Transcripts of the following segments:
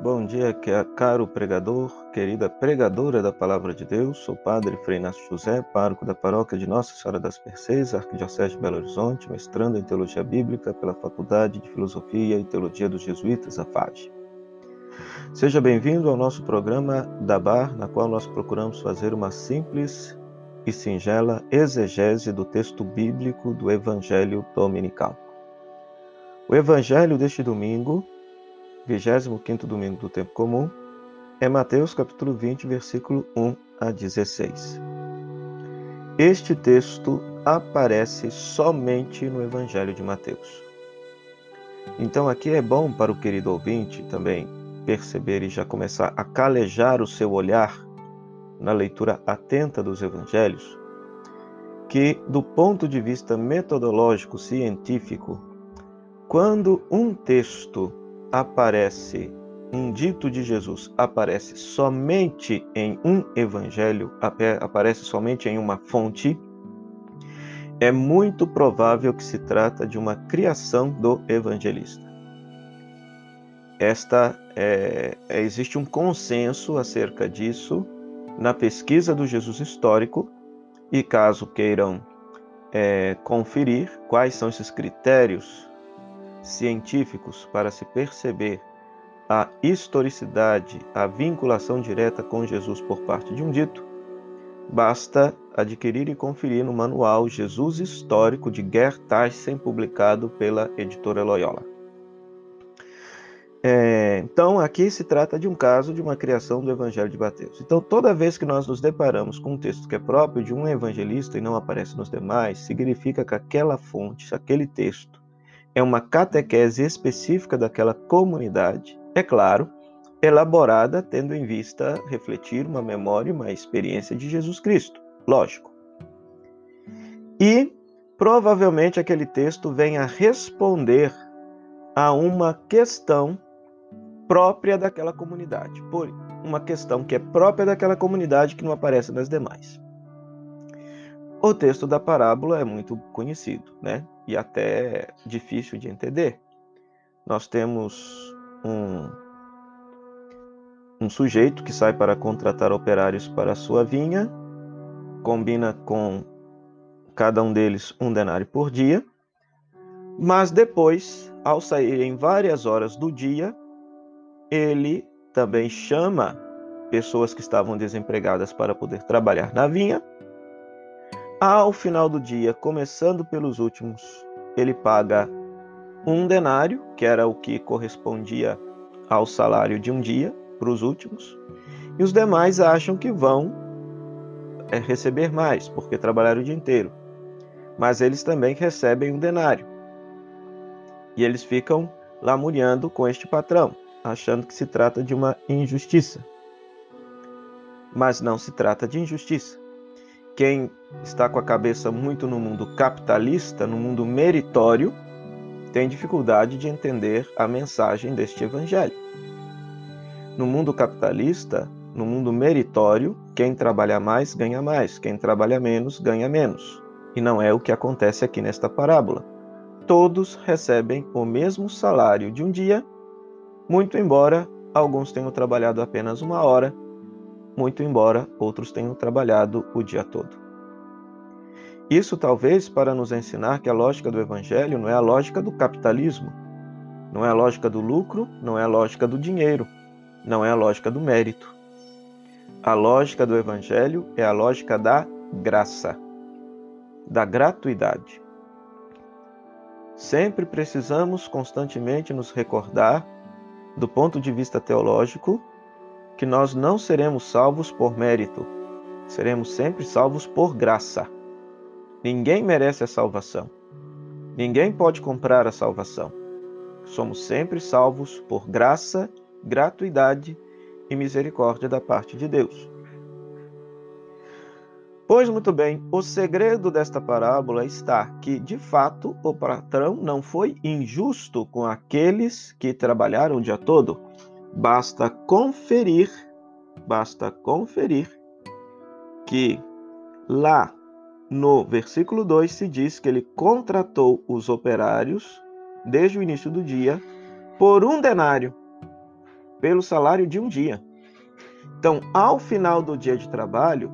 Bom dia, caro pregador, querida pregadora da Palavra de Deus. Sou Padre Frei Inácio José, pároco da paróquia de Nossa Senhora das Mercês, Arquidiocese de Belo Horizonte, mestrando em Teologia Bíblica pela Faculdade de Filosofia e Teologia dos Jesuítas, a FAGE. Seja bem-vindo ao nosso programa da Bar, na qual nós procuramos fazer uma simples e singela exegese do texto bíblico do Evangelho Dominical. O Evangelho deste domingo 25 domingo do tempo comum, é Mateus capítulo 20, versículo 1 a 16. Este texto aparece somente no Evangelho de Mateus. Então aqui é bom para o querido ouvinte também perceber e já começar a calejar o seu olhar na leitura atenta dos evangelhos, que do ponto de vista metodológico científico, quando um texto aparece, um dito de Jesus aparece somente em um evangelho, aparece somente em uma fonte, é muito provável que se trata de uma criação do evangelista. Esta é, é, existe um consenso acerca disso na pesquisa do Jesus histórico e caso queiram é, conferir quais são esses critérios científicos para se perceber a historicidade, a vinculação direta com Jesus por parte de um dito, basta adquirir e conferir no manual Jesus Histórico de Gerd Thyssen, publicado pela editora Loyola. É, então, aqui se trata de um caso de uma criação do Evangelho de Mateus. Então, toda vez que nós nos deparamos com um texto que é próprio de um evangelista e não aparece nos demais, significa que aquela fonte, aquele texto, é uma catequese específica daquela comunidade, é claro, elaborada tendo em vista refletir uma memória, uma experiência de Jesus Cristo, lógico. E provavelmente aquele texto venha responder a uma questão própria daquela comunidade, por uma questão que é própria daquela comunidade que não aparece nas demais. O texto da parábola é muito conhecido, né? E até difícil de entender. Nós temos um, um sujeito que sai para contratar operários para a sua vinha, combina com cada um deles um denário por dia, mas depois, ao sair em várias horas do dia, ele também chama pessoas que estavam desempregadas para poder trabalhar na vinha ao final do dia, começando pelos últimos, ele paga um denário, que era o que correspondia ao salário de um dia, para os últimos, e os demais acham que vão é, receber mais, porque trabalharam o dia inteiro. Mas eles também recebem um denário. E eles ficam lamuriando com este patrão, achando que se trata de uma injustiça. Mas não se trata de injustiça quem está com a cabeça muito no mundo capitalista, no mundo meritório, tem dificuldade de entender a mensagem deste evangelho. No mundo capitalista, no mundo meritório, quem trabalha mais ganha mais, quem trabalha menos ganha menos. E não é o que acontece aqui nesta parábola. Todos recebem o mesmo salário de um dia, muito embora alguns tenham trabalhado apenas uma hora muito embora outros tenham trabalhado o dia todo. Isso talvez para nos ensinar que a lógica do evangelho não é a lógica do capitalismo, não é a lógica do lucro, não é a lógica do dinheiro, não é a lógica do mérito. A lógica do evangelho é a lógica da graça, da gratuidade. Sempre precisamos constantemente nos recordar, do ponto de vista teológico, que nós não seremos salvos por mérito, seremos sempre salvos por graça. Ninguém merece a salvação. Ninguém pode comprar a salvação. Somos sempre salvos por graça, gratuidade e misericórdia da parte de Deus. Pois muito bem, o segredo desta parábola está que, de fato, o patrão não foi injusto com aqueles que trabalharam o dia todo, Basta conferir, basta conferir que lá no versículo 2 se diz que ele contratou os operários desde o início do dia por um denário. pelo salário de um dia. Então, ao final do dia de trabalho,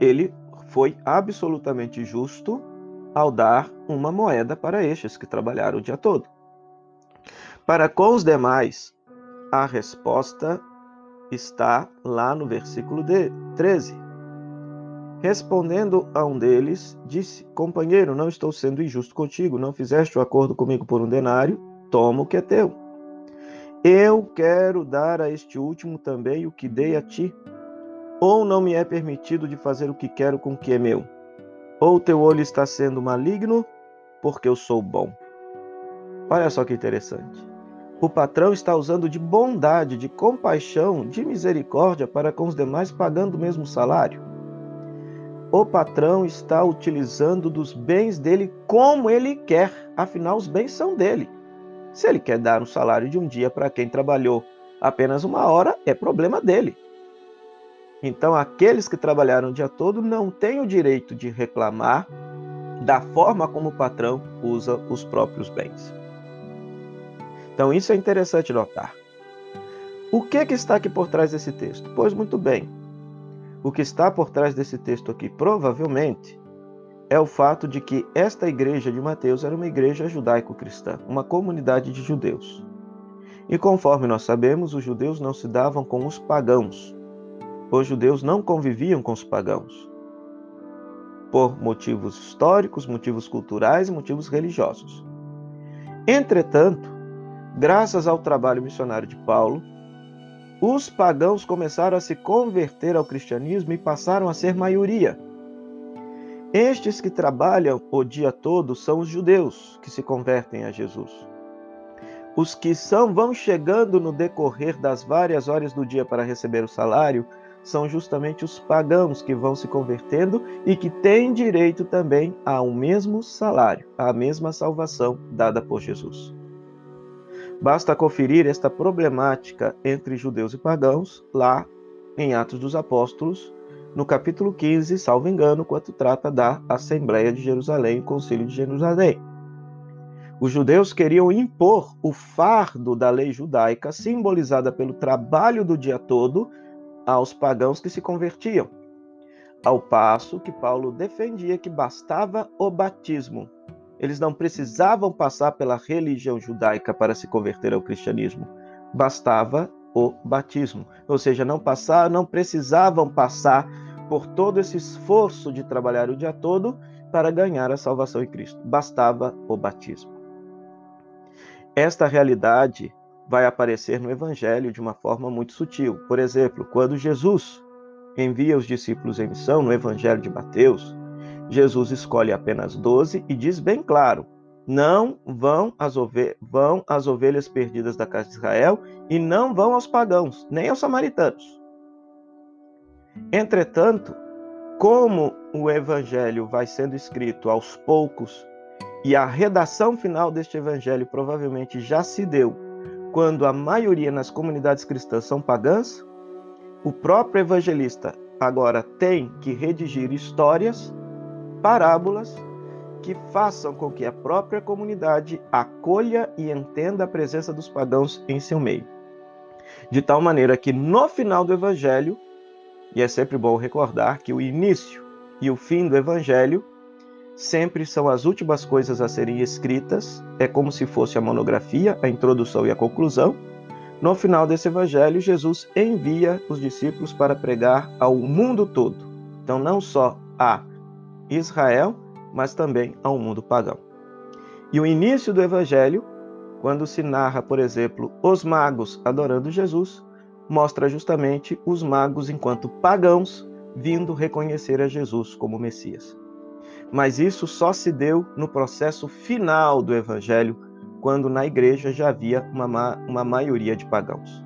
ele foi absolutamente justo ao dar uma moeda para estes que trabalharam o dia todo. Para com os demais, a resposta está lá no versículo 13. Respondendo a um deles, disse: Companheiro, não estou sendo injusto contigo, não fizeste o acordo comigo por um denário, toma o que é teu. Eu quero dar a este último também o que dei a ti. Ou não me é permitido de fazer o que quero com o que é meu? Ou teu olho está sendo maligno, porque eu sou bom. Olha só que interessante. O patrão está usando de bondade, de compaixão, de misericórdia para com os demais, pagando o mesmo salário. O patrão está utilizando dos bens dele como ele quer, afinal, os bens são dele. Se ele quer dar um salário de um dia para quem trabalhou apenas uma hora, é problema dele. Então, aqueles que trabalharam o dia todo não têm o direito de reclamar da forma como o patrão usa os próprios bens. Então, isso é interessante notar. O que, que está aqui por trás desse texto? Pois muito bem, o que está por trás desse texto aqui, provavelmente, é o fato de que esta igreja de Mateus era uma igreja judaico-cristã, uma comunidade de judeus. E conforme nós sabemos, os judeus não se davam com os pagãos. Os judeus não conviviam com os pagãos. Por motivos históricos, motivos culturais e motivos religiosos. Entretanto, graças ao trabalho missionário de Paulo, os pagãos começaram a se converter ao cristianismo e passaram a ser maioria. Estes que trabalham o dia todo são os judeus que se convertem a Jesus. Os que são vão chegando no decorrer das várias horas do dia para receber o salário são justamente os pagãos que vão se convertendo e que têm direito também ao mesmo salário, à mesma salvação dada por Jesus. Basta conferir esta problemática entre judeus e pagãos lá em Atos dos Apóstolos, no capítulo 15, salvo engano, quando trata da Assembleia de Jerusalém, o Concílio de Jerusalém. Os judeus queriam impor o fardo da lei judaica, simbolizada pelo trabalho do dia todo, aos pagãos que se convertiam. Ao passo que Paulo defendia que bastava o batismo. Eles não precisavam passar pela religião judaica para se converter ao cristianismo. Bastava o batismo. Ou seja, não passar, não precisavam passar por todo esse esforço de trabalhar o dia todo para ganhar a salvação em Cristo. Bastava o batismo. Esta realidade vai aparecer no Evangelho de uma forma muito sutil. Por exemplo, quando Jesus envia os discípulos em missão, no Evangelho de Mateus, Jesus escolhe apenas doze e diz bem claro: não vão as, ovelhas, vão as ovelhas perdidas da casa de Israel e não vão aos pagãos, nem aos samaritanos. Entretanto, como o evangelho vai sendo escrito aos poucos e a redação final deste evangelho provavelmente já se deu quando a maioria nas comunidades cristãs são pagãs, o próprio evangelista agora tem que redigir histórias, parábolas que façam com que a própria comunidade acolha e entenda a presença dos pagãos em seu meio. De tal maneira que no final do evangelho e é sempre bom recordar que o início e o fim do Evangelho sempre são as últimas coisas a serem escritas, é como se fosse a monografia, a introdução e a conclusão. No final desse Evangelho, Jesus envia os discípulos para pregar ao mundo todo. Então, não só a Israel, mas também ao mundo pagão. E o início do Evangelho, quando se narra, por exemplo, os magos adorando Jesus, mostra justamente os magos enquanto pagãos vindo reconhecer a Jesus como Messias. Mas isso só se deu no processo final do Evangelho, quando na igreja já havia uma, uma maioria de pagãos.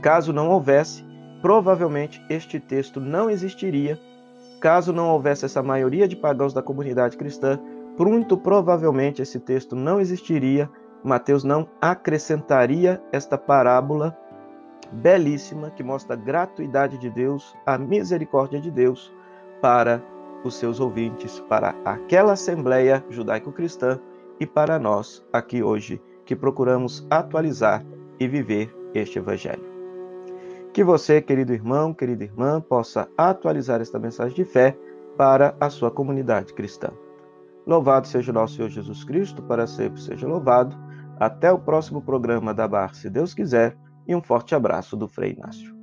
Caso não houvesse, provavelmente este texto não existiria. Caso não houvesse essa maioria de pagãos da comunidade cristã, muito provavelmente esse texto não existiria. Mateus não acrescentaria esta parábola belíssima que mostra a gratuidade de Deus, a misericórdia de Deus para os seus ouvintes, para aquela Assembleia Judaico-Cristã e para nós aqui hoje, que procuramos atualizar e viver este Evangelho. Que você, querido irmão, querida irmã, possa atualizar esta mensagem de fé para a sua comunidade cristã. Louvado seja o nosso Senhor Jesus Cristo, para sempre seja louvado. Até o próximo programa da Bar, se Deus quiser, e um forte abraço do Frei Inácio.